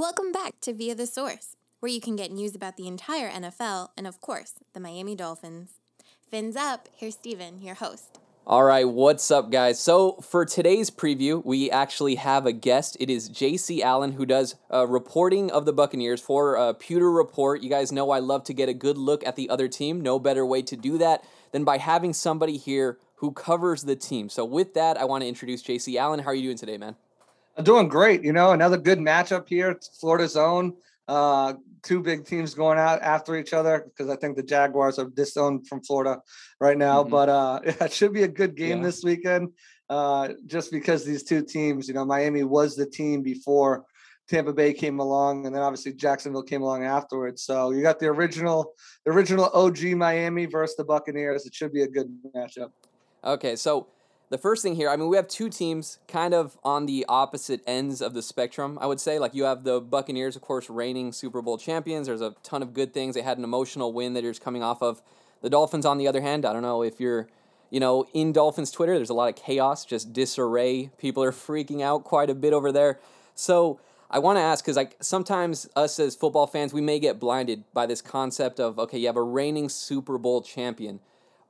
Welcome back to Via the Source, where you can get news about the entire NFL and, of course, the Miami Dolphins. Fins up, here's Steven, your host. All right, what's up, guys? So, for today's preview, we actually have a guest. It is JC Allen, who does uh, reporting of the Buccaneers for uh, Pewter Report. You guys know I love to get a good look at the other team. No better way to do that than by having somebody here who covers the team. So, with that, I want to introduce JC Allen. How are you doing today, man? I'm doing great. You know, another good matchup here. Florida's own. Uh, two big teams going out after each other because I think the Jaguars are disowned from Florida right now. Mm-hmm. But uh, it should be a good game yeah. this weekend. Uh, just because these two teams, you know, Miami was the team before Tampa Bay came along, and then obviously Jacksonville came along afterwards. So you got the original, the original OG Miami versus the Buccaneers. It should be a good matchup. Okay, so the first thing here, I mean, we have two teams kind of on the opposite ends of the spectrum, I would say. Like, you have the Buccaneers, of course, reigning Super Bowl champions. There's a ton of good things. They had an emotional win that you're just coming off of. The Dolphins, on the other hand, I don't know if you're, you know, in Dolphins Twitter, there's a lot of chaos, just disarray. People are freaking out quite a bit over there. So, I want to ask because like sometimes us as football fans we may get blinded by this concept of okay you have a reigning Super Bowl champion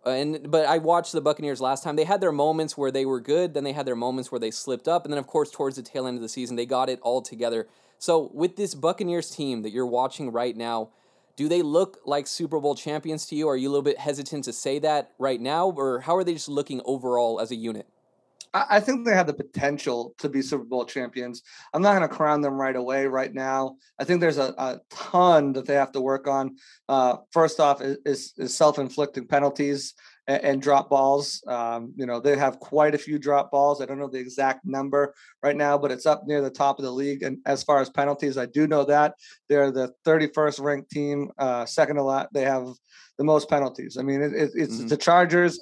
and but I watched the Buccaneers last time. They had their moments where they were good, then they had their moments where they slipped up, and then of course towards the tail end of the season they got it all together. So with this Buccaneers team that you're watching right now, do they look like Super Bowl champions to you? Are you a little bit hesitant to say that right now, or how are they just looking overall as a unit? I think they have the potential to be Super Bowl champions. I'm not going to crown them right away, right now. I think there's a, a ton that they have to work on. Uh, first off, is, is self-inflicting penalties and, and drop balls. Um, you know, they have quite a few drop balls. I don't know the exact number right now, but it's up near the top of the league. And as far as penalties, I do know that they're the 31st ranked team, uh, second to last. They have the most penalties. I mean, it, it, it's mm-hmm. the Chargers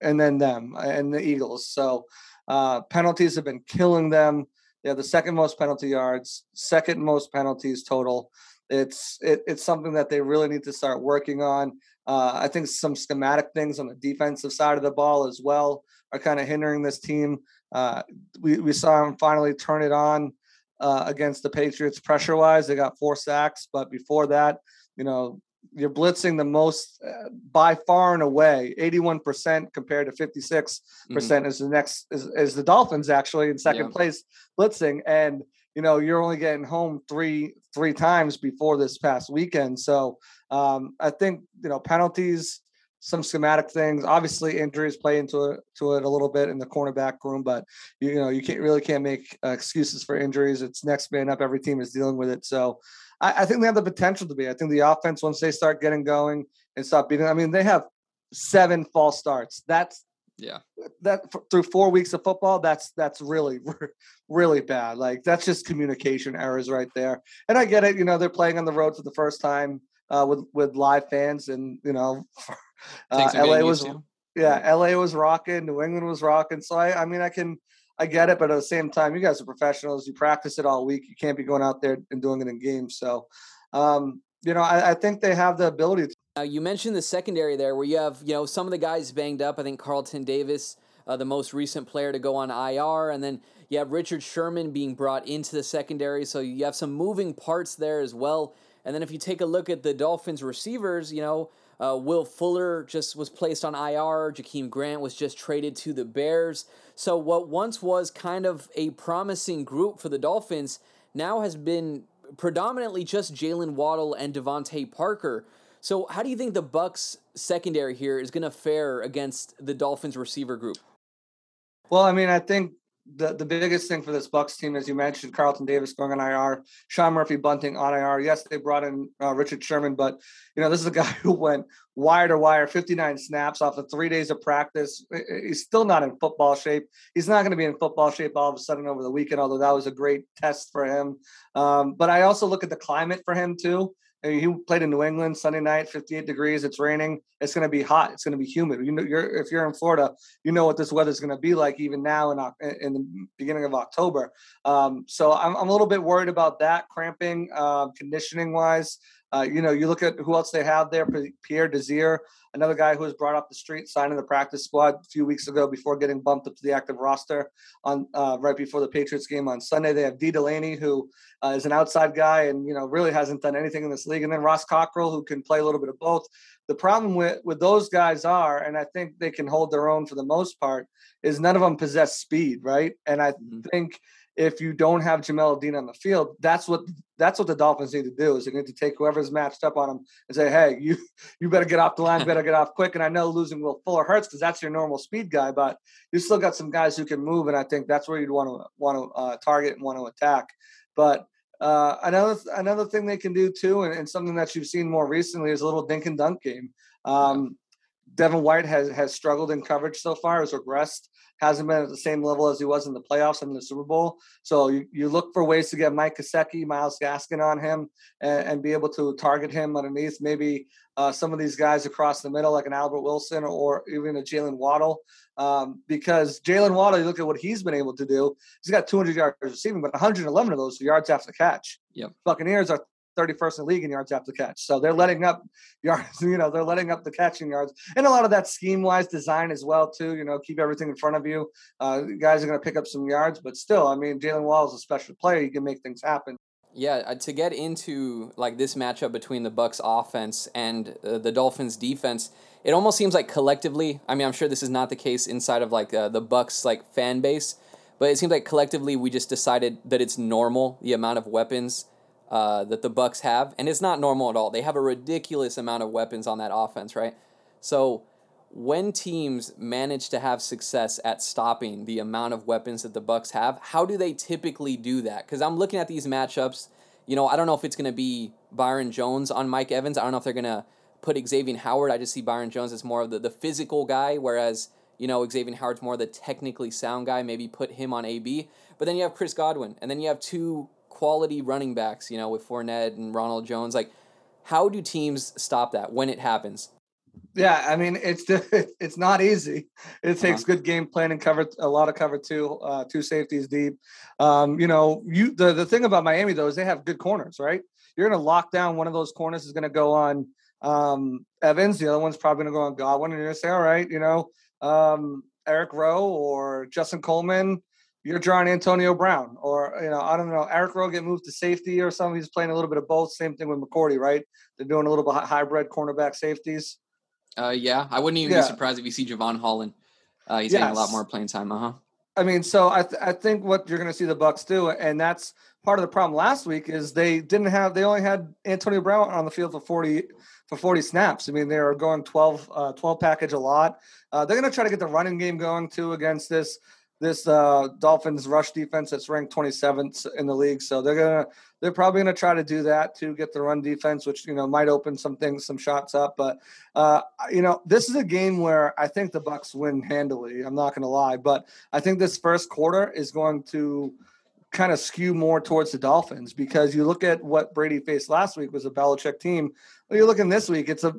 and then them and the Eagles. So uh, penalties have been killing them. They have the second most penalty yards, second most penalties total. It's it, it's something that they really need to start working on. Uh, I think some schematic things on the defensive side of the ball as well are kind of hindering this team. Uh, we we saw them finally turn it on uh, against the Patriots pressure wise. They got four sacks, but before that, you know, you're blitzing the most uh, by far and away. 81% compared to 56% mm-hmm. is the next is, is, the dolphins actually in second yeah. place blitzing. And you know you're only getting home three three times before this past weekend. So um, i think you know penalties some schematic things. Obviously injuries play into it to it a little bit in the cornerback room but you, you know you can't really can't make uh, excuses for injuries. It's next man up. Every team is dealing with it. So I, I, think they have the potential to be. I think the offense, once they start getting going and stop beating, I mean, they have seven false starts. That's yeah. That through four weeks of football, that's that's really really bad. Like that's just communication errors right there. And I get it. You know, they're playing on the road for the first time uh, with with live fans, and you know, uh, LA was yeah, LA was rocking, New England was rocking. So I, I mean, I can I get it, but at the same time, you guys are professionals. You practice it all week. You can't be going out there and doing it in games. So, um, you know, I, I, think they have the ability. To- now, you mentioned the secondary there, where you have you know some of the guys banged up. I think Carlton Davis, uh, the most recent player to go on IR, and then you have Richard Sherman being brought into the secondary. So you have some moving parts there as well. And then if you take a look at the Dolphins receivers, you know. Uh, Will Fuller just was placed on IR. Jakeem Grant was just traded to the Bears. So, what once was kind of a promising group for the Dolphins now has been predominantly just Jaylen Waddle and DeVante Parker. So, how do you think the Bucks secondary here is going to fare against the Dolphins receiver group? Well, I mean, I think the, the biggest thing for this Bucks team, as you mentioned, Carlton Davis going on IR, Sean Murphy Bunting on IR. Yes, they brought in uh, Richard Sherman, but you know this is a guy who went wire to wire, 59 snaps off of three days of practice. He's still not in football shape. He's not going to be in football shape all of a sudden over the weekend, although that was a great test for him. Um, but I also look at the climate for him too. He played in New England Sunday night, 58 degrees. It's raining. It's going to be hot. It's going to be humid. You know, you're, if you're in Florida, you know what this weather is going to be like even now in, in the beginning of October. Um, so I'm, I'm, a little bit worried about that cramping, uh, conditioning wise. Uh, you know, you look at who else they have there. Pierre Desir, another guy who was brought up the street, signed in the practice squad a few weeks ago before getting bumped up to the active roster on uh, right before the Patriots game on Sunday. They have D Delaney, who uh, is an outside guy and you know really hasn't done anything in this league, and then Ross Cockrell, who can play a little bit of both. The problem with with those guys are, and I think they can hold their own for the most part, is none of them possess speed, right? And I mm-hmm. think if you don't have Jamel Dean on the field, that's what that's what the Dolphins need to do is they need to take whoever's matched up on them and say, hey, you you better get off the line, better get off quick. And I know losing Will Fuller hurts because that's your normal speed guy, but you still got some guys who can move, and I think that's where you'd want to want to uh, target and want to attack. But uh, another another thing they can do too, and, and, something that you've seen more recently is a little dink and dunk game. Um, Devin White has has struggled in coverage so far, has regressed hasn't been at the same level as he was in the playoffs and in the Super Bowl. So you, you look for ways to get Mike Gesicki, Myles Gaskin on him and, and, be able to target him underneath. Maybe uh, some of these guys across the middle, like an Albert Wilson or even a Jaylen Waddle. Um, because Jaylen Waddle, you look at what he's been able to do. He's got 200 yards receiving, but 111 of those are yards after the catch. Yep. Buccaneers are 31st in league in yards after catch. So they're letting up yards, you know, they're letting up the catching yards. And a lot of that scheme wise design as well, too. You know, keep everything in front of you. Uh, guys are going to pick up some yards, but still, I mean, Jaylen Waddle is a special player. He can make things happen. Yeah, uh, to get into like this matchup between the Bucks offense and uh, the Dolphins defense, it almost seems like collectively. I mean, I'm sure this is not the case inside of like uh, the Bucks like fan base, but it seems like collectively we just decided that it's normal the amount of weapons uh, that the Bucks have, and it's not normal at all. They have a ridiculous amount of weapons on that offense, right? So when teams manage to have success at stopping the amount of weapons that the Bucks have, how do they typically do that? Because I'm looking at these matchups. You know, I don't know if it's going to be Byron Jones on Mike Evans. I don't know if they're going to put Xavier Howard. I just see Byron Jones as more of the, the physical guy, whereas you know Xavier Howard's more the technically sound guy. Maybe put him on AB. But then you have Chris Godwin, and then you have two quality running backs, you know, with Fournette and Ronald Jones. Like, how do teams stop that when it happens? Yeah, I mean it's it's not easy. It takes uh-huh. good game planning, and cover a lot of cover two, uh, two safeties deep. Um, you know, you the the thing about Miami though is they have good corners, right? You're going to lock down one of those corners is going to go on um, Evans. The other one's probably going to go on Godwin, and you're going to say, all right, you know, um, Eric Rowe or Justin Coleman you're drawing Antonio Brown, or you know, I don't know, Eric Rowe get moved to safety or something. He's playing a little bit of both. Same thing with McCourty, right? They're doing a little bit hybrid cornerback safeties. Uh, yeah, I wouldn't even yeah. be surprised if you see Jevon Holland. Uh, he's yes. getting a lot more playing time. Uh huh. I mean, so I th- I think what you're going to see the Bucks do, and that's part of the problem last week is they didn't have they only had Antonio Brown on the field for 40 for 40 snaps. I mean, they are going 12 uh, 12 package a lot. Uh, they're going to try to get the running game going too against this this uh, Dolphins rush defense that's ranked 27th in the league. So they're gonna they're probably gonna try to do that to get the run defense, which you know might open some things, some shots up. But uh, you know this is a game where I think the Bucks win handily. I'm not gonna lie, but I think this first quarter is going to kind of skew more towards the Dolphins because you look at what Brady faced last week was a Belichick team. Well, you're looking this week, it's a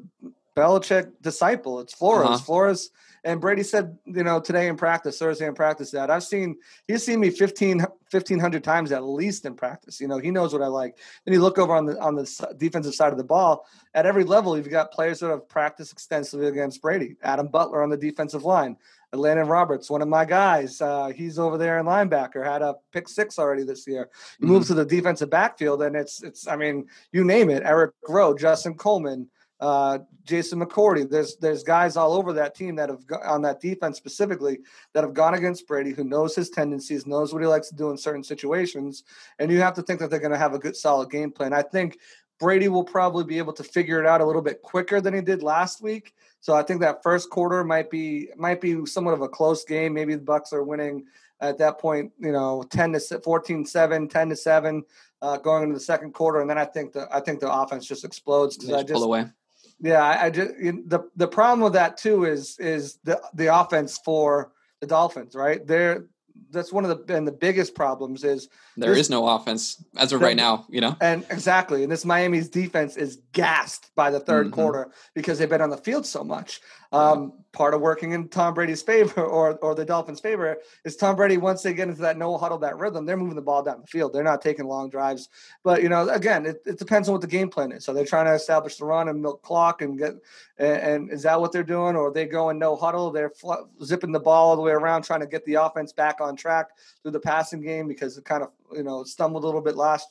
Belichick disciple. It's Flores. Uh-huh. Flores and Brady said, you know, today in practice, Thursday in practice, that I've seen, he's seen me 15, 1500 times at least in practice. You know, he knows what I like. And you look over on the, on the defensive side of the ball at every level, you've got players that have practiced extensively against Brady. Adam Butler on the defensive line, Elandon Roberts, one of my guys. Uh, he's over there in linebacker, had a pick six already this year. He mm-hmm. moves to the defensive backfield, and it's it's. I mean, you name it: Eric Rowe, Justin Coleman, uh, Jason McCourty. There's there's guys all over that team that have on that defense specifically that have gone against Brady, who knows his tendencies, knows what he likes to do in certain situations, and you have to think that they're going to have a good, solid game plan. I think Brady will probably be able to figure it out a little bit quicker than he did last week. So I think that first quarter might be might be somewhat of a close game. Maybe the Bucks are winning at that point, you know, 10 to 14 7, 10 to 7 uh, going into the second quarter and then I think the I think the offense just explodes cuz I just pull away. Yeah, I, I just the the problem with that too is is the the offense for the Dolphins, right? They're that's one of the and the biggest problems is there this, is no offense as of right now, you know. And exactly, and this Miami's defense is gassed by the 3rd mm-hmm. quarter because they've been on the field so much. Um, part of working in Tom Brady's favor or or the Dolphins' favor is Tom Brady once they get into that no huddle, that rhythm, they're moving the ball down the field. They're not taking long drives. But you know, again, it, it depends on what the game plan is. So they're trying to establish the run and milk clock and get and, and is that what they're doing, or they go in no huddle? They're fl- zipping the ball all the way around, trying to get the offense back on track through the passing game because it kind of you know stumbled a little bit last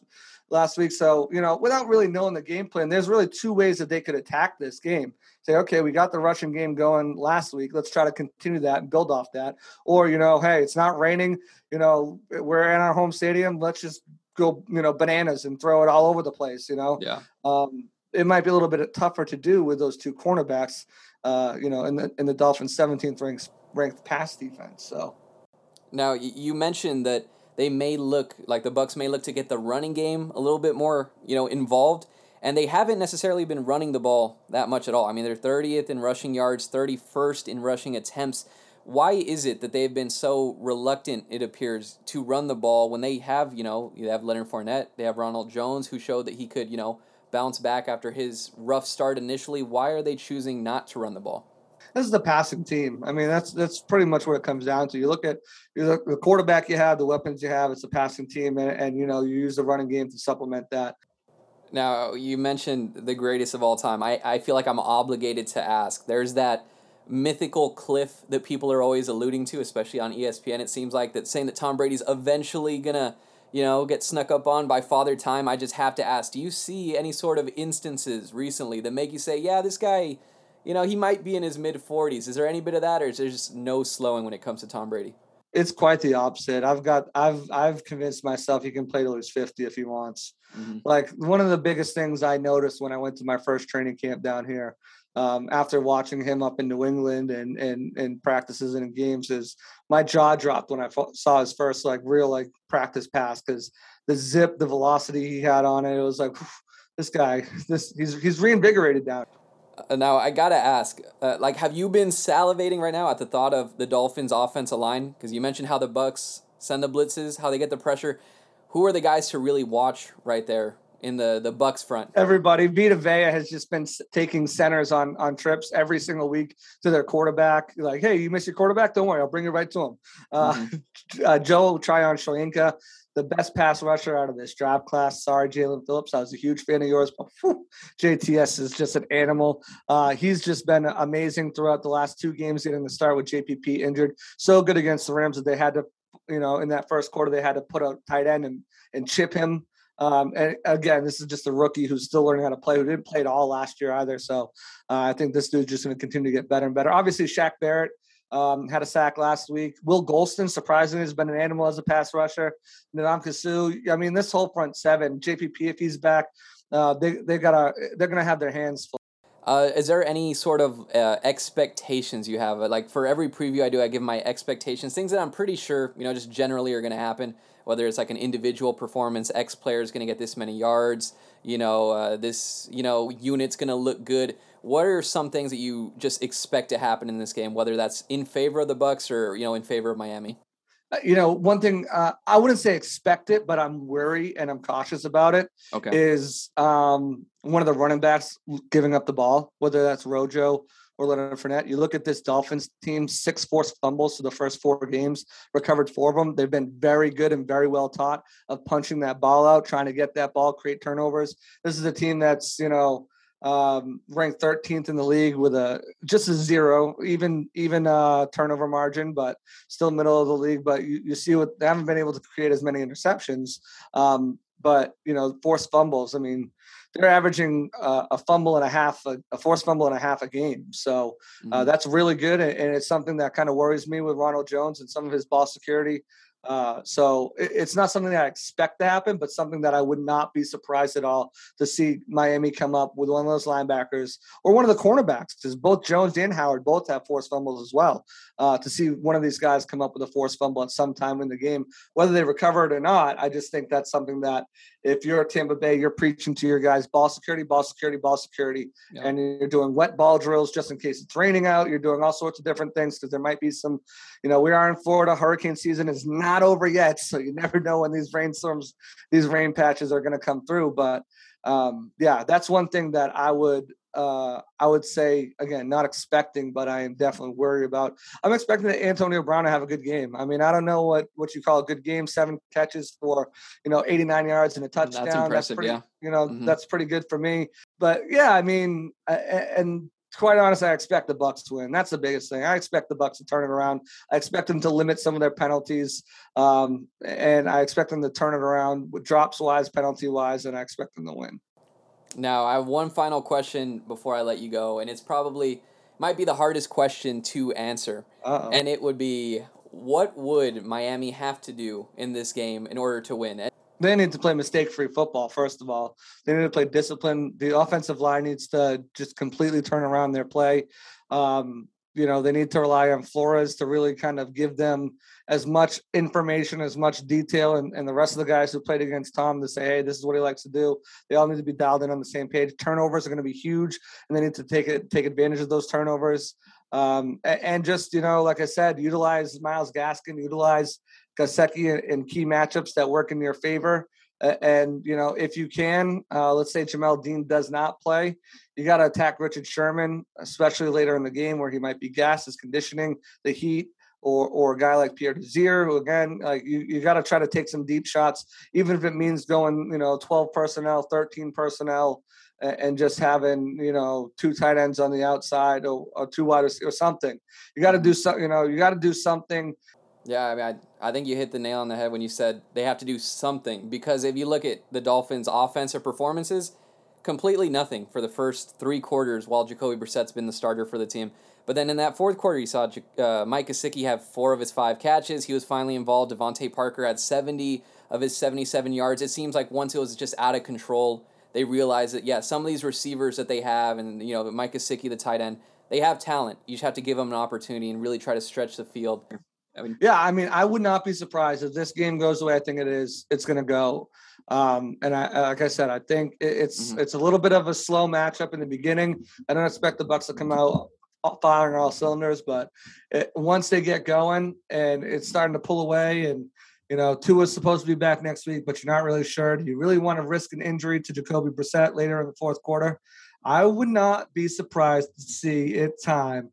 last week. So, you know, without really knowing the game plan, there's really two ways that they could attack this game. Say, okay, we got the Russian game going last week. Let's try to continue that and build off that. Or, you know, hey, it's not raining. You know, we're in our home stadium. Let's just go, you know, bananas and throw it all over the place. You know, yeah. Um, it might be a little bit tougher to do with those two cornerbacks. Uh, you know, in the in the Dolphins' 17th ranked ranked pass defense. So now you mentioned that they may look like the Bucks may look to get the running game a little bit more, you know, involved. And they haven't necessarily been running the ball that much at all. I mean, they're 30th in rushing yards, 31st in rushing attempts. Why is it that they've been so reluctant, it appears, to run the ball when they have, you know, you have Leonard Fournette, they have Ronald Jones, who showed that he could, you know, bounce back after his rough start initially. Why are they choosing not to run the ball? This is the passing team. I mean, that's that's pretty much what it comes down to. You look at you look, the quarterback you have, the weapons you have. It's a passing team, and, and you know you use the running game to supplement that. Now you mentioned the greatest of all time. I, I feel like I'm obligated to ask. There's that mythical cliff that people are always alluding to, especially on ESPN. It seems like that saying that Tom Brady's eventually gonna, you know, get snuck up on by Father Time. I just have to ask: Do you see any sort of instances recently that make you say, "Yeah, this guy"? You know, he might be in his mid 40s. Is there any bit of that, or is there just no slowing when it comes to Tom Brady? It's quite the opposite. I've got, I've, I've convinced myself he can play till he's 50 if he wants. Mm-hmm. Like one of the biggest things I noticed when I went to my first training camp down here, um, after watching him up in New England and and and practices and games, is my jaw dropped when I saw his first like real like practice pass because the zip, the velocity he had on it, it was like this guy, this he's he's reinvigorated down. Uh, now I gotta ask, uh, like, have you been salivating right now at the thought of the Dolphins' offensive line? Because you mentioned how the Bucks send the blitzes, how they get the pressure. Who are the guys to really watch right there in the the Bucks front? Everybody. Vita Vea has just been taking centers on on trips every single week to their quarterback. Like, hey, you miss your quarterback? Don't worry, I'll bring you right to him. Uh, mm-hmm. uh, Joe Tryon-Shoyinka the best pass rusher out of this draft class. Sorry, Jaelan Phillips. I was a huge fan of yours, but whew, JTS is just an animal. Uh, he's just been amazing throughout the last two games, getting the start with JPP injured. So good against the Rams that they had to, you know, in that first quarter, they had to put a tight end and, and chip him. Um, and again, this is just a rookie who's still learning how to play, who didn't play at all last year either. So uh, I think this dude's just going to continue to get better and better. Obviously, Shaq Barrett um, had a sack last week. Will Gholston, surprisingly, has been an animal as a pass rusher. Ndamukong Suh, I mean, this whole front seven, JPP, if he's back, uh, they they gotta they're gonna have their hands full. Uh, is there any sort of uh, expectations you have? Like for every preview I do, I give my expectations, things that I'm pretty sure, you know, just generally are to happen. Whether it's like an individual performance, X player is going to get this many yards, you know, uh, this, you know, unit's going to look good. What are some things that you just expect to happen in this game, whether that's in favor of the Bucks or you know in favor of Miami? Uh, you know, one thing uh, I wouldn't say expect it, but I'm wary and I'm cautious about it. Okay, is um, one of the running backs giving up the ball, whether that's Rojo or Leonard Fournette. You look at this Dolphins team, six forced fumbles to the first four games, recovered four of them. They've been very good and very well taught of punching that ball out, trying to get that ball, create turnovers. This is a team that's, you know, um, ranked 13th in the league with a just a zero, even even uh, turnover margin, but still middle of the league. But you, you see what they haven't been able to create as many interceptions. Um, but you know, forced fumbles. I mean, they're averaging uh, a fumble and a half, a, a, forced fumble and a half a game. So uh, mm-hmm. that's really good, and, and it's something that kind of worries me with Ronald Jones and some of his ball security. Uh, so it, it's not something that I expect to happen, but something that I would not be surprised at all to see Miami come up with one of those linebackers or one of the cornerbacks, because both Jones and Howard both have forced fumbles as well. Uh, to see one of these guys come up with a forced fumble at some time in the game, whether they recover it or not, I just think that's something that if you're at Tampa Bay, you're preaching to your guys ball security, ball security, ball security, yeah. and you're doing wet ball drills just in case it's raining out. You're doing all sorts of different things because there might be some, you know, we are in Florida. Hurricane season is not over yet, so you never know when these rainstorms, these rain patches are going to come through. But um, yeah, that's one thing that I would uh, I would say again, not expecting, but I am definitely worried about. I'm expecting that Antonio Brown to have a good game. I mean, I don't know what what you call a good game. Seven catches for you know 89 yards and a touchdown. That's impressive. pretty, yeah. You know, Mhm. that's pretty good for me. But yeah, I mean, and quite honestly, I expect the Bucks to win. That's the biggest thing. I expect the Bucks to turn it around. I expect them to limit some of their penalties, um, and I expect them to turn it around with drops wise, penalty wise, and I expect them to win. Now, I have one final question before I let you go, and it's probably might be the hardest question to answer. Uh-oh. And it would be what would Miami have to do in this game in order to win? They need to play mistake-free football. First of all, they need to play discipline. The offensive line needs to just completely turn around their play. Um, you know, they need to rely on Flores to really kind of give them as much information, as much detail, and, and the rest of the guys who played against Tom to say, hey, this is what he likes to do. They all need to be dialed in on the same page. Turnovers are going to be huge, and they need to take it, take advantage of those turnovers. Um, and, just you know, like I said, utilize Myles Gaskin, utilize Gesicki in, key matchups that work in your favor. And you know, if you can, uh, let's say Jamel Dean does not play, you got to attack Richard Sherman, especially later in the game where he might be gassed, his conditioning, the heat, or or a guy like Pierre Desir, who again, like you, you got to try to take some deep shots, even if it means going, you know, twelve personnel, thirteen personnel, a- and just having you know two tight ends on the outside or, or two wide or something. You got to do something. You know, you got to do something. Yeah, I mean, I, I think you hit the nail on the head when you said they have to do something because if you look at the Dolphins' offensive performances, completely nothing for the first three quarters while Jacoby Brissett's been the starter for the team. But then in that fourth quarter, you saw uh, Mike Gesicki have four of his five catches. He was finally involved. DeVante Parker had 70 of his 77 yards. It seems like once it was just out of control, they realize that, yeah, some of these receivers that they have, and, you know, Mike Gesicki, the tight end, they have talent. You just have to give them an opportunity and really try to stretch the field. I mean, Yeah, I mean, I would not be surprised if this game goes the way I think it is. It's going to go. Um, and I, like I said, I think it- it's Mhm. it's a little bit of a slow matchup in the beginning. I don't expect the Bucks to come out firing all cylinders, but it, once they get going and it's starting to pull away, and you know, two Tua's supposed to be back next week, but you're not really sure. Do you really want to risk an injury to Jacoby Brissett later in the fourth quarter? I would not be surprised to see it time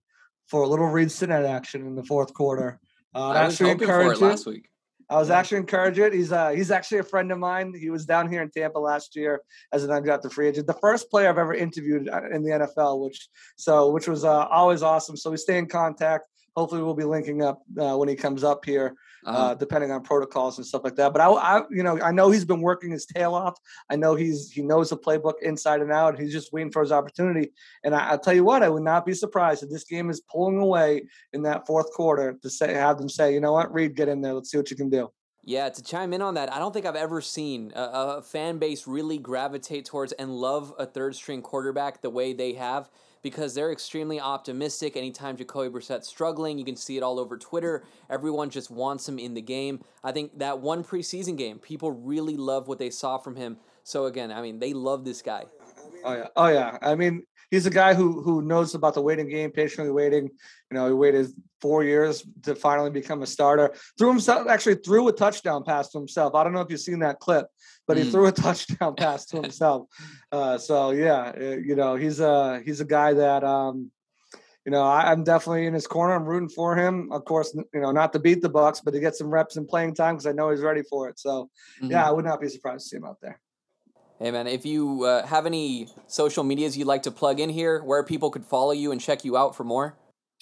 for a little Reid Sinnett action in the fourth quarter. Uh, I was actually hoping for it last week. I was Yeah. actually encouraging. He's uh he's actually a friend of mine. He was down here in Tampa last year as an undrafted free agent. The first player I've ever interviewed uh, in the NFL, which so which was uh, always awesome. So we stay in contact. Hopefully, we'll be linking up uh, when he comes up here, uh, Uh-huh. depending on protocols and stuff like that. But I, I, you know, I know he's been working his tail off. I know he's he knows the playbook inside and out. He's just waiting for his opportunity. And I, I'll tell you what, I would not be surprised if this game is pulling away in that fourth quarter to say have them say, you know what, Reid, get in there. Let's see what you can do. Yeah, to chime in on that, I don't think I've ever seen a, a fan base really gravitate towards and love a third string quarterback the way they have because they're extremely optimistic. Anytime Jacoby Brissett's struggling, you can see it all over Twitter. Everyone just wants him in the game. I think that one preseason game, people really love what they saw from him. So again, I mean, they love this guy. Oh yeah, oh yeah. I mean, he's a guy who who knows about the waiting game, patiently waiting. You know, he waited four years to finally become a starter. Threw himself actually threw a touchdown pass to himself. I don't know if you've seen that clip, but he Mm. threw a touchdown pass to himself. Uh, so yeah, uh, you know, he's a he's a guy that um, you know, I, I'm definitely in his corner. I'm rooting for him. Of course, you know, not to beat the Bucks, but to get some reps and playing time because I know he's ready for it. So yeah, I would not be surprised to see him out there. Hey man, if you uh, have any social medias you'd like to plug in here, where people could follow you and check you out for more.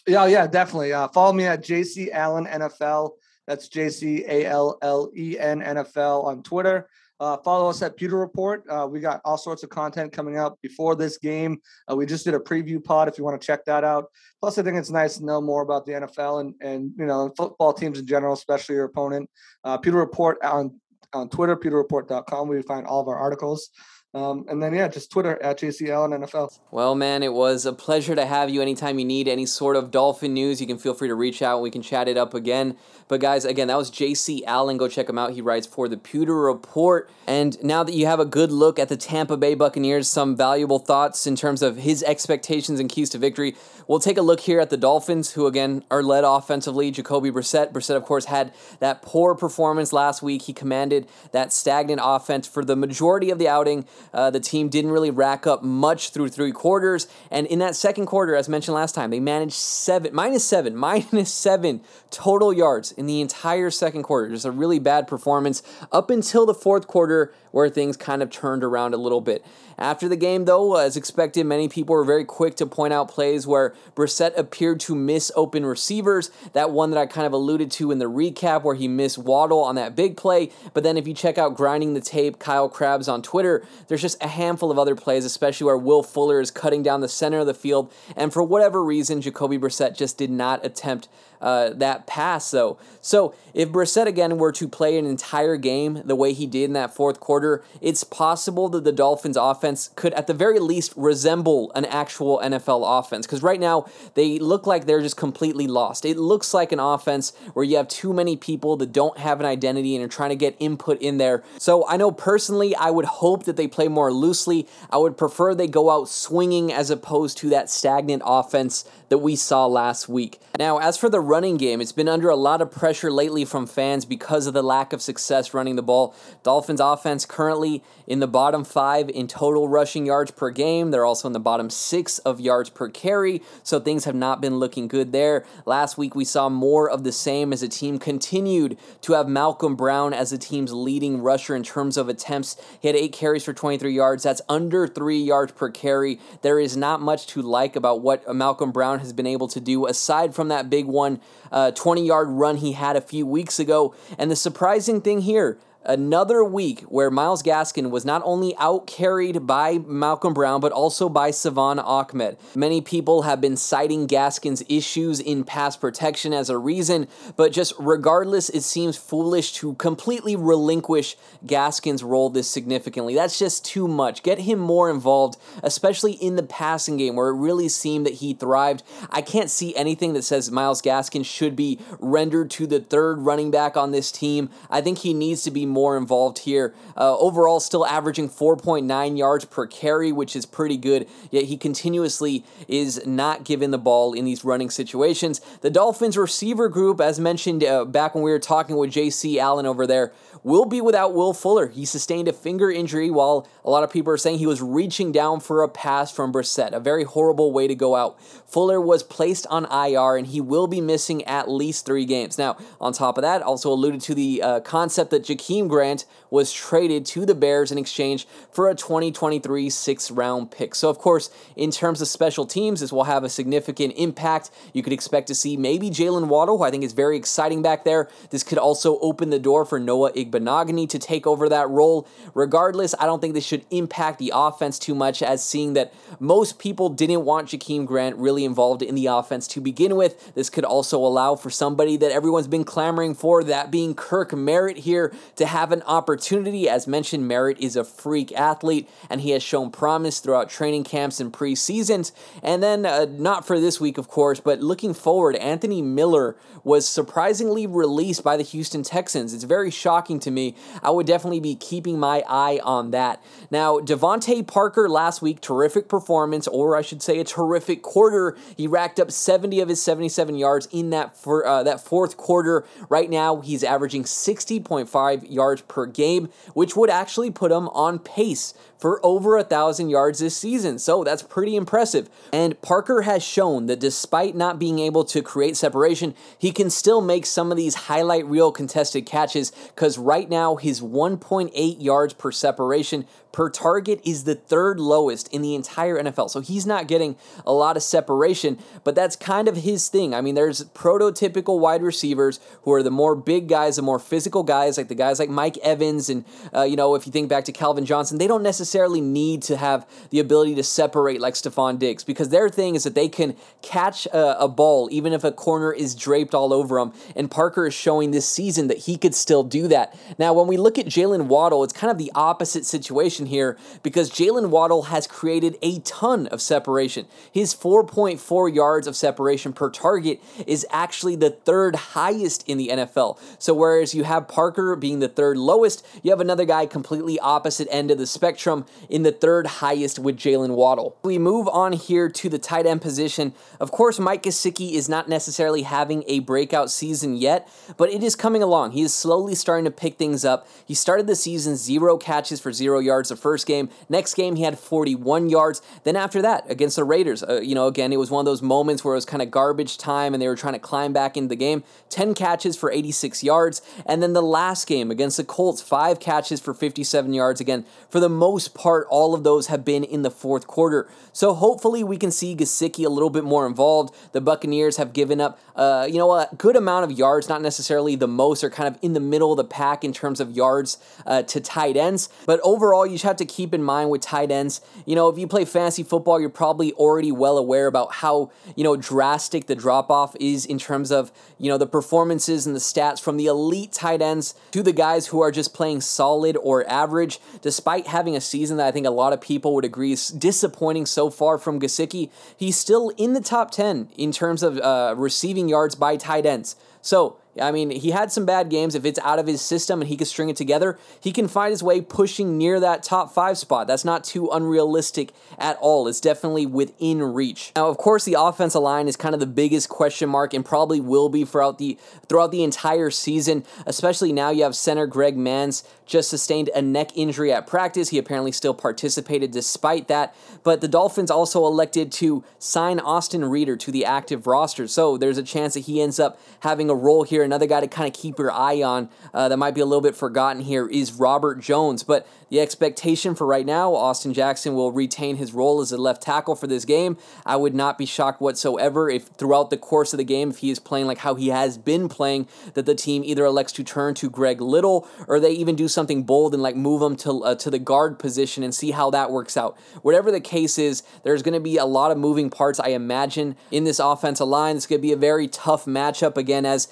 Yeah, yeah, definitely. Uh, follow me at JC Allen NFL. That's J C A L L E N NFL on Twitter. Uh, follow us at Pewter Report. Uh, we got all sorts of content coming out before this game. Uh, we just did a preview pod if you want to check that out. Plus, I think it's nice to know more about the NFL and and you know football teams in general, especially your opponent. Uh, Pewter Report on on Twitter, pewterreport.com. We find all of our articles. Um, and then yeah, just Twitter at JC Allen NFL. Well, man, it was a pleasure to have you. Anytime you need any sort of dolphin news, you can feel free to reach out. We can chat it up again. But guys, again, that was JC Allen. Go check him out. He writes for the Pewter Report. And now that you have a good look at the Tampa Bay Buccaneers, some valuable thoughts in terms of his expectations and keys to victory, we'll take a look here at the Dolphins, who again are led offensively. Jacoby Brissett. Brissett, of course, had that poor performance last week. He commanded that stagnant offense for the majority of the outing. Uh, the team didn't really rack up much through three quarters. And in that second quarter, as mentioned last time, they managed seven, minus seven, minus seven total yards in the entire second quarter. Just a really bad performance up until the fourth quarter where things kind of turned around a little bit. After the game, though, as expected, many people were very quick to point out plays where Brissett appeared to miss open receivers. That one that I kind of alluded to in the recap where he missed Waddle on that big play. But then if you check out Grinding the Tape, Kyle Crabbs on Twitter, there's just a handful of other plays, especially where Will Fuller is cutting down the center of the field. And for whatever reason, Jacoby Brissett just did not attempt uh, that pass, though. So if Brissett again were to play an entire game the way he did in that fourth quarter, it's possible that the Dolphins' offense could, at the very least, resemble an actual NFL offense. Because right now, they look like they're just completely lost. It looks like an offense where you have too many people that don't have an identity and are trying to get input in there. So I know personally, I would hope that they play more loosely. I would prefer they go out swinging as opposed to that stagnant offense that we saw last week. Now, as for the running game, it's been under a lot of pressure lately from fans because of the lack of success running the ball. Dolphins offense currently in the bottom five in total rushing yards per game. They're also in the bottom six of yards per carry, so things have not been looking good there. Last week, we saw more of the same as the team continued to have Malcolm Brown as the team's leading rusher in terms of attempts. He had eight carries for 23 yards. That's under three yards per carry. There is not much to like about what Malcolm Brown has been able to do aside from that big one, 20 uh, yard run he had a few weeks ago. And the surprising thing here, another week where Myles Gaskin was not only out carried by Malcolm Brown, but also by Salvon Ahmed. Many people have been citing Gaskin's issues in pass protection as a reason, but just regardless, it seems foolish to completely relinquish Gaskin's role this significantly. That's just too much. Get him more involved, especially in the passing game where it really seemed that he thrived. I can't see anything that says Myles Gaskin should be rendered to the third running back on this team. I think he needs to be more involved here. Uh, overall, still averaging 4.9 yards per carry, which is pretty good, yet he continuously is not given the ball in these running situations. The Dolphins receiver group, as mentioned uh, back when we were talking with JC Allen over there, will be without Will Fuller. He sustained a finger injury while a lot of people are saying he was reaching down for a pass from Brissett. A very horrible way to go out. Fuller was placed on IR and he will be missing at least three games. Now, on top of that, also alluded to the uh, concept that Jakeem Grant was traded to the Bears in exchange for a 2023 sixth round pick. So, of course, in terms of special teams, this will have a significant impact. You could expect to see maybe Jaylen Waddle, who I think is very exciting back there. This could also open the door for Noah Igbinoghene to take over that role. Regardless, I don't think this should impact the offense too much, as seeing that most people didn't want Jakeem Grant really involved in the offense to begin with. This could also allow for somebody that everyone's been clamoring for, that being Kirk Merritt here, to have an opportunity. As mentioned, Merritt is a freak athlete, and he has shown promise throughout training camps and preseasons. And then, uh, not for this week, of course, but looking forward, Anthony Miller was surprisingly released by the Houston Texans. It's very shocking to me. I would definitely be keeping my eye on that. Now, DeVante Parker last week, terrific performance, or I should say a terrific quarter. He racked up 70 of his 77 yards in that for, uh, that fourth quarter. Right now, he's averaging 60.5 yards per game, which would actually put him on pace for over a thousand yards this season. So that's pretty impressive. And Parker has shown that despite not being able to create separation, he can still make some of these highlight reel contested catches because right now his 1.8 yards per separation per target is the third lowest in the entire NFL. So he's not getting a lot of separation, but that's kind of his thing. I mean, there's prototypical wide receivers who are the more big guys, the more physical guys, like the guys like Mike Evans. And, uh, you know, if you think back to Calvin Johnson, they don't necessarily need to have the ability to separate like Stefon Diggs because their thing is that they can catch a, a ball even if a corner is draped all over them. And Parker is showing this season that he could still do that. Now, when we look at Jaylen Waddle, it's kind of the opposite situation here because Jaylen Waddle has created a ton of separation. His 4.4 yards of separation per target is actually the third highest in the NFL. So whereas you have Parker being the third lowest, you have another guy completely opposite end of the spectrum in the third highest with Jaylen Waddle. We move on here to the tight end position. Of course, Mike Gesicki is not necessarily having a breakout season yet, but it is coming along. He is slowly starting to pick things up. He started the season zero catches for zero yards the first game. Next game, he had 41 yards. Then after that, against the Raiders, uh, you know, again, it was one of those moments where it was kind of garbage time and they were trying to climb back into the game. 10 catches for 86 yards. And then the last game against the Colts, five catches for 57 yards. Again, for the most part, all of those have been in the fourth quarter. So hopefully we can see Gesicki a little bit more involved. The Buccaneers have given up, uh, you know, a good amount of yards, not necessarily the most, or kind of in the middle of the pack in terms of yards uh, to tight ends. But overall, you just have to keep in mind with tight ends, you know, if you play fantasy football, you're probably already well aware about how, you know, drastic the drop off is in terms of, you know, the performances and the stats from the elite tight ends to the guys who are just playing solid or average, despite having a season that I think a lot of people would agree is disappointing so far from Gesicki. He's still in the top 10 in terms of uh, receiving yards by tight ends. So, I mean, he had some bad games. If it's out of his system and he can string it together, he can find his way pushing near that top five spot. That's not too unrealistic at all. It's definitely within reach. Now, of course, the offensive line is kind of the biggest question mark and probably will be throughout the throughout the entire season. Especially now, you have center Greg Mancz just sustained a neck injury at practice. He apparently still participated despite that. But the Dolphins also elected to sign Austin Reiter to the active roster, so there's a chance that he ends up having a role here another guy to kind of keep your eye on uh, that might be a little bit forgotten here is Robert Jones. But the expectation for right now, Austin Jackson will retain his role as a left tackle for this game. I would not be shocked whatsoever if throughout the course of the game, if he is playing like how he has been playing, that the team either elects to turn to Greg Little or they even do something bold and like move him to uh, to the guard position and see how that works out. Whatever the case is, there's going to be a lot of moving parts. I imagine in this offensive line, it's going to be a very tough matchup again, as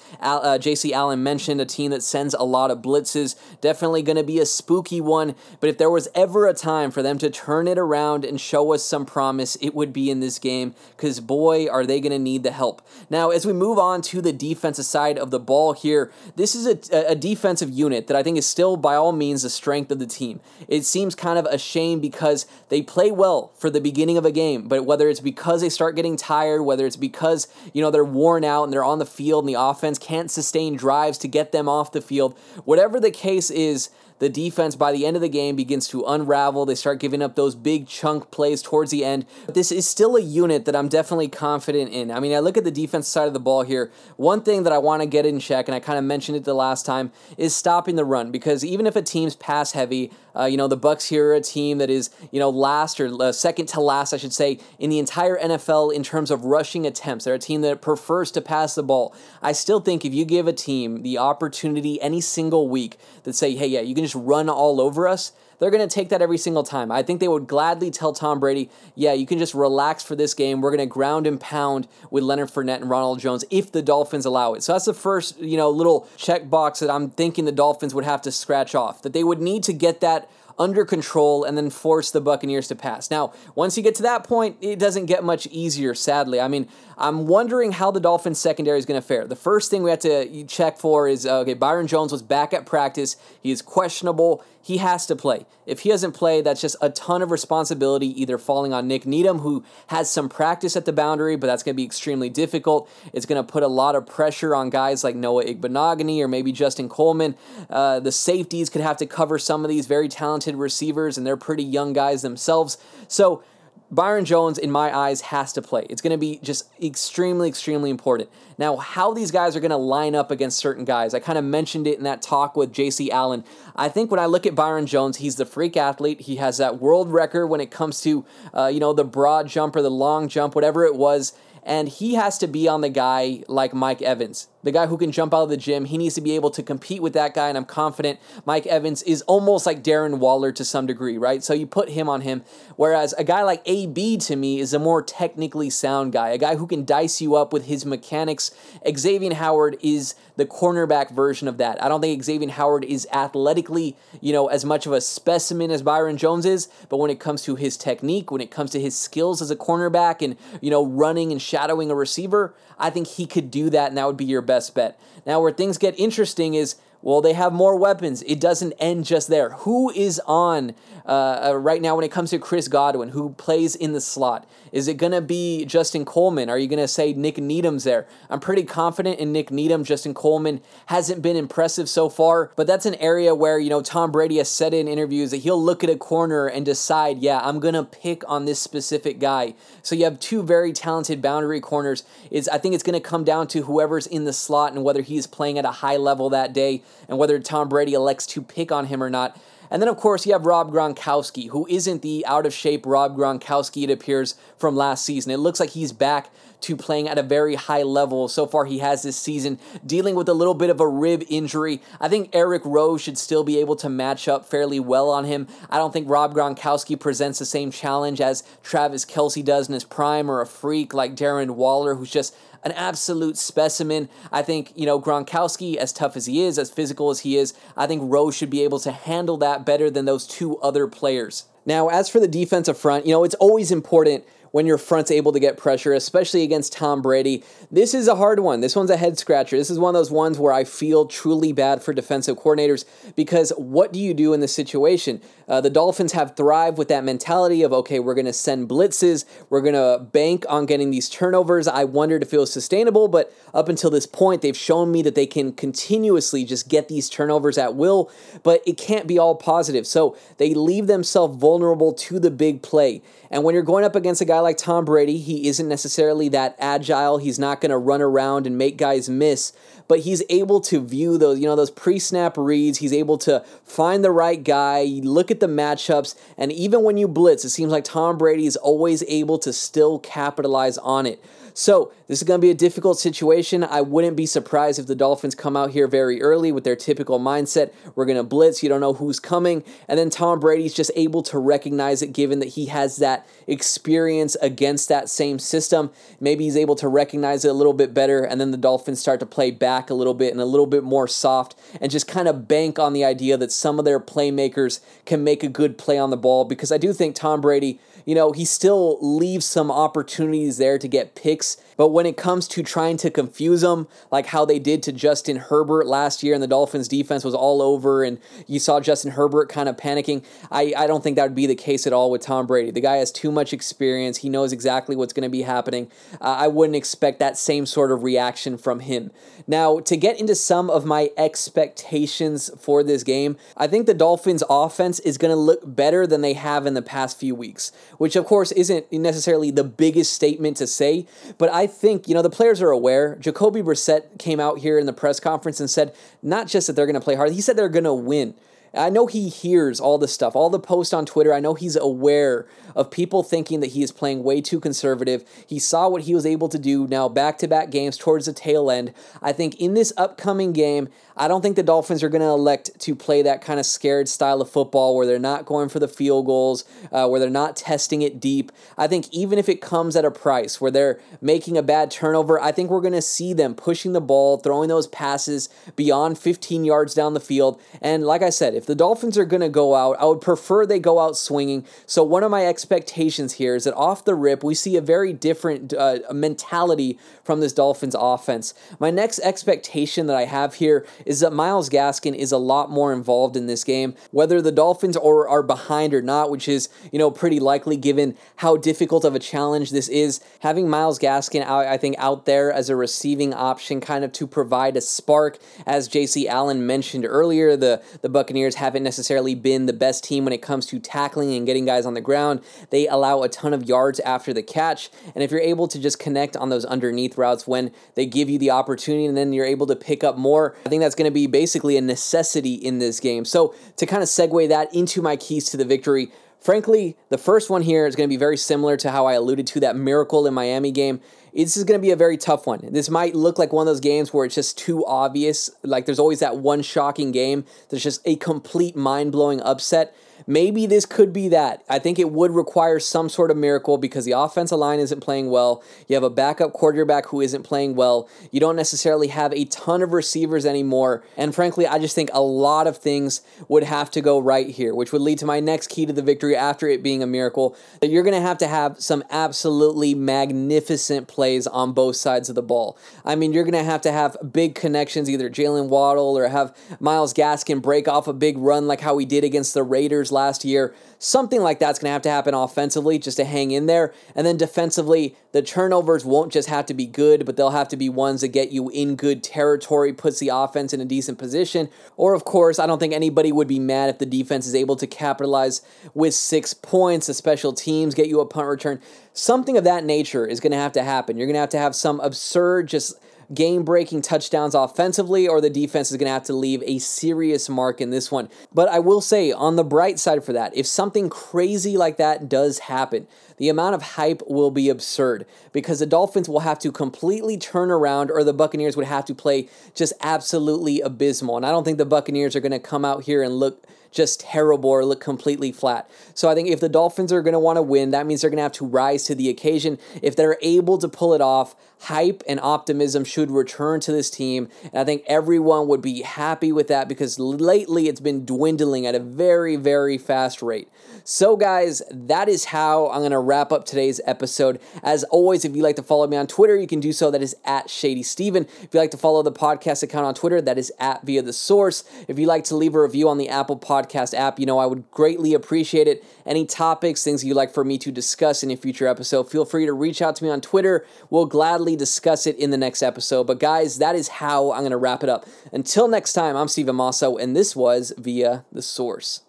uh, J.C. Allen mentioned, a team that sends a lot of blitzes. Definitely going to be a spooky one. But if there was ever a time for them to turn it around and show us some promise, it would be in this game because, boy, are they going to need the help. Now, as we move on to the defensive side of the ball here, this is a, a defensive unit that I think is still, by all means, the strength of the team. It seems kind of a shame because they play well for the beginning of a game, but whether it's because they start getting tired, whether it's because, you know, they're worn out and they're on the field and the offense can't sustain drives to get them off the field, whatever the case is, the defense by the end of the game begins to unravel. They start giving up those big chunk plays towards the end. But this is still a unit that I'm definitely confident in. I mean, I look at the defense side of the ball here. One thing that I want to get in check, and I kind of mentioned it the last time, is stopping the run because even if a team's pass heavy, uh, you know, the Bucks here are a team that is, you know, last or uh, second to last, I should say, in the entire NFL in terms of rushing attempts. They're a team that prefers to pass the ball. I still think if you give a team the opportunity any single week that say, hey, yeah, you can just run all over us, they're going to take that every single time. I think they would gladly tell Tom Brady, yeah, you can just relax for this game. We're going to ground and pound with Leonard Fournette and Ronald Jones if the Dolphins allow it. So that's the first, you know, little checkbox that I'm thinking the Dolphins would have to scratch off. That they would need to get that under control and then force the Buccaneers to pass. Now, once you get to that point, it doesn't get much easier, sadly. I mean, I'm wondering how the Dolphins secondary is going to fare. The first thing we have to check for is okay, Byron Jones was back at practice. He is questionable. He has to play. If he doesn't play, that's just a ton of responsibility either falling on Nick Needham, who has some practice at the boundary, but that's going to be extremely difficult. It's going to put a lot of pressure on guys like Noah Igbinoghene or maybe Justin Coleman. Uh, the safeties could have to cover some of these very talented receivers, and they're pretty young guys themselves. So, Byron Jones, in my eyes, has to play. It's going to be just extremely, extremely important. Now, how these guys are going to line up against certain guys, I kind of mentioned it in that talk with JC Allen. I think when I look at Byron Jones, he's the freak athlete. He has that world record when it comes to, uh, you know, the broad jump or the long jump, whatever it was. And he has to be on the guy like Mike Evans the guy who can jump out of the gym. He needs to be able to compete with that guy, and I'm confident Mike Evans is almost like Darren Waller to some degree, right? So you put him on him. Whereas a guy like AB to me is a more technically sound guy, a guy who can dice you up with his mechanics. Xavier Howard is the cornerback version of that. I don't think Xavier Howard is athletically, you know, as much of a specimen as Byron Jones is, but when it comes to his technique, when it comes to his skills as a cornerback and, you know, running and shadowing a receiver, I think he could do that and that would be your best bet. Now, where things get interesting is Well, they have more weapons. It doesn't end just there. Who is on uh, uh, right now when it comes to Chris Godwin, who plays in the slot? Is it going to be Justin Coleman? Are you going to say Nick Needham's there? I'm pretty confident in Nick Needham. Justin Coleman hasn't been impressive so far, but that's an area where, you know, Tom Brady has said in interviews that he'll look at a corner and decide, yeah, I'm going to pick on this specific guy. So you have two very talented boundary corners. Is I think it's going to come down to whoever's in the slot and whether he's playing at a high level that day and whether Tom Brady elects to pick on him or not. And then, of course, you have Rob Gronkowski, who isn't the out of shape Rob Gronkowski, it appears, from last season. It looks like he's back to playing at a very high level so far he has this season, dealing with a little bit of a rib injury. I think Eric Rowe should still be able to match up fairly well on him. I don't think Rob Gronkowski presents the same challenge as Travis Kelce does in his prime or a freak like Darren Waller, who's just an absolute specimen. I think, you know, Gronkowski, as tough as he is, as physical as he is, I think Rowe should be able to handle that better than those two other players. Now, as for the defensive front, you know, it's always important when your front's able to get pressure, especially against Tom Brady. This is a hard one. This one's a head scratcher. This is one of those ones where I feel truly bad for defensive coordinators because what do you do in this situation? Uh, the Dolphins have thrived with that mentality of, okay, we're going to send blitzes, we're going to bank on getting these turnovers. I wondered if it was sustainable, but up until this point, they've shown me that they can continuously just get these turnovers at will, but it can't be all positive. So they leave themselves vulnerable to the big play. And when you're going up against a guy like Tom Brady, he isn't necessarily that agile. He's not going to run around and make guys miss, but he's able to view those, you know, those pre-snap reads. He's able to find the right guy, look at the matchups, and even when you blitz, it seems like Tom Brady is always able to still capitalize on it. So, this is going to be a difficult situation. I wouldn't be surprised if the Dolphins come out here very early with their typical mindset. We're going to blitz, you don't know who's coming. And then Tom Brady's just able to recognize it given that he has that experience against that same system. Maybe he's able to recognize it a little bit better. And then the Dolphins start to play back a little bit and a little bit more soft and just kind of bank on the idea that some of their playmakers can make a good play on the ball because I do think Tom Brady you know, he still leaves some opportunities there to get picks. But when it comes to trying to confuse them, like how they did to Justin Herbert last year, and the Dolphins defense was all over, and you saw Justin Herbert kind of panicking, I, I don't think that would be the case at all with Tom Brady. The guy has too much experience. He knows exactly what's going to be happening. Uh, I wouldn't expect that same sort of reaction from him. Now, to get into some of my expectations for this game, I think the Dolphins' offense is going to look better than they have in the past few weeks, which of course isn't necessarily the biggest statement to say, but I think, you know, the players are aware. Jacoby Brissett came out here in the press conference and said not just that they're going to play hard, he said they're going to win. I know he hears all this stuff, all the posts on Twitter. I know he's aware of people thinking that he is playing way too conservative. He saw what he was able to do now back to back games towards the tail end. I think in this upcoming game, I don't think the Dolphins are going to elect to play that kind of scared style of football where they're not going for the field goals, uh, where they're not testing it deep. I think even if it comes at a price where they're making a bad turnover, I think we're going to see them pushing the ball, throwing those passes beyond 15 yards down the field. And like I said, if the Dolphins are going to go out, I would prefer they go out swinging. So one of my expectations here is that off the rip, we see a very different uh, mentality from this Dolphins offense. My next expectation that I have here is that Myles Gaskin is a lot more involved in this game, whether the Dolphins are, are behind or not, which is, you know, pretty likely given how difficult of a challenge this is. Having Myles Gaskin out, I think, out there as a receiving option kind of to provide a spark. As JC Allen mentioned earlier, the, the Buccaneers haven't necessarily been the best team when it comes to tackling and getting guys on the ground. They allow a ton of yards after the catch. And if you're able to just connect on those underneath routes when they give you the opportunity and then you're able to pick up more, I think that's going to be basically a necessity in this game. So to kind of segue that into my keys to the victory, frankly, the first one here is going to be very similar to how I alluded to that miracle in Miami game. This is going to be a very tough one. This might look like one of those games where it's just too obvious. Like there's always that one shocking game. There's just a complete mind blowing upset. Maybe this could be that. I think it would require some sort of miracle because the offensive line isn't playing well. You have a backup quarterback who isn't playing well. You don't necessarily have a ton of receivers anymore. And frankly, I just think a lot of things would have to go right here, which would lead to my next key to the victory after it being a miracle. That you're going to have to have some absolutely magnificent plays on both sides of the ball. I mean, you're going to have to have big connections, either Jaylen Waddle or have Myles Gaskin break off a big run like how we did against the Raiders last year. Something like that's going to have to happen offensively just to hang in there. And then defensively, the turnovers won't just have to be good, but they'll have to be ones that get you in good territory, puts the offense in a decent position. Or, of course, I don't think anybody would be mad if the defense is able to capitalize with six points, the special teams get you a punt return. Something of that nature is going to have to happen. You're going to have to have some absurd, just game breaking touchdowns offensively, or the defense is going to have to leave a serious mark in this one. But I will say, on the bright side for that, if something crazy like that does happen, the amount of hype will be absurd because the Dolphins will have to completely turn around, or the Buccaneers would have to play just absolutely abysmal. And I don't think the Buccaneers are going to come out here and look just terrible or look completely flat. So I think if the Dolphins are going to want to win, that means they're going to have to rise to the occasion. If they're able to pull it off, hype and optimism should return to this team. And I think everyone would be happy with that because lately it's been dwindling at a very, very fast rate. So, guys, that is how I'm going to wrap up today's episode. As always, if you'd like to follow me on Twitter, you can do so. That is at Shady Steven. If you'd like to follow the podcast account on Twitter, that is at Via the Source. If you'd like to leave a review on the Apple Podcast app, you know, I would greatly appreciate it. Any topics, things you'd like for me to discuss in a future episode, feel free to reach out to me on Twitter. We'll gladly discuss it in the next episode. But, guys, that is how I'm going to wrap it up. Until next time, I'm Steven Mosso, and this was Via the Source.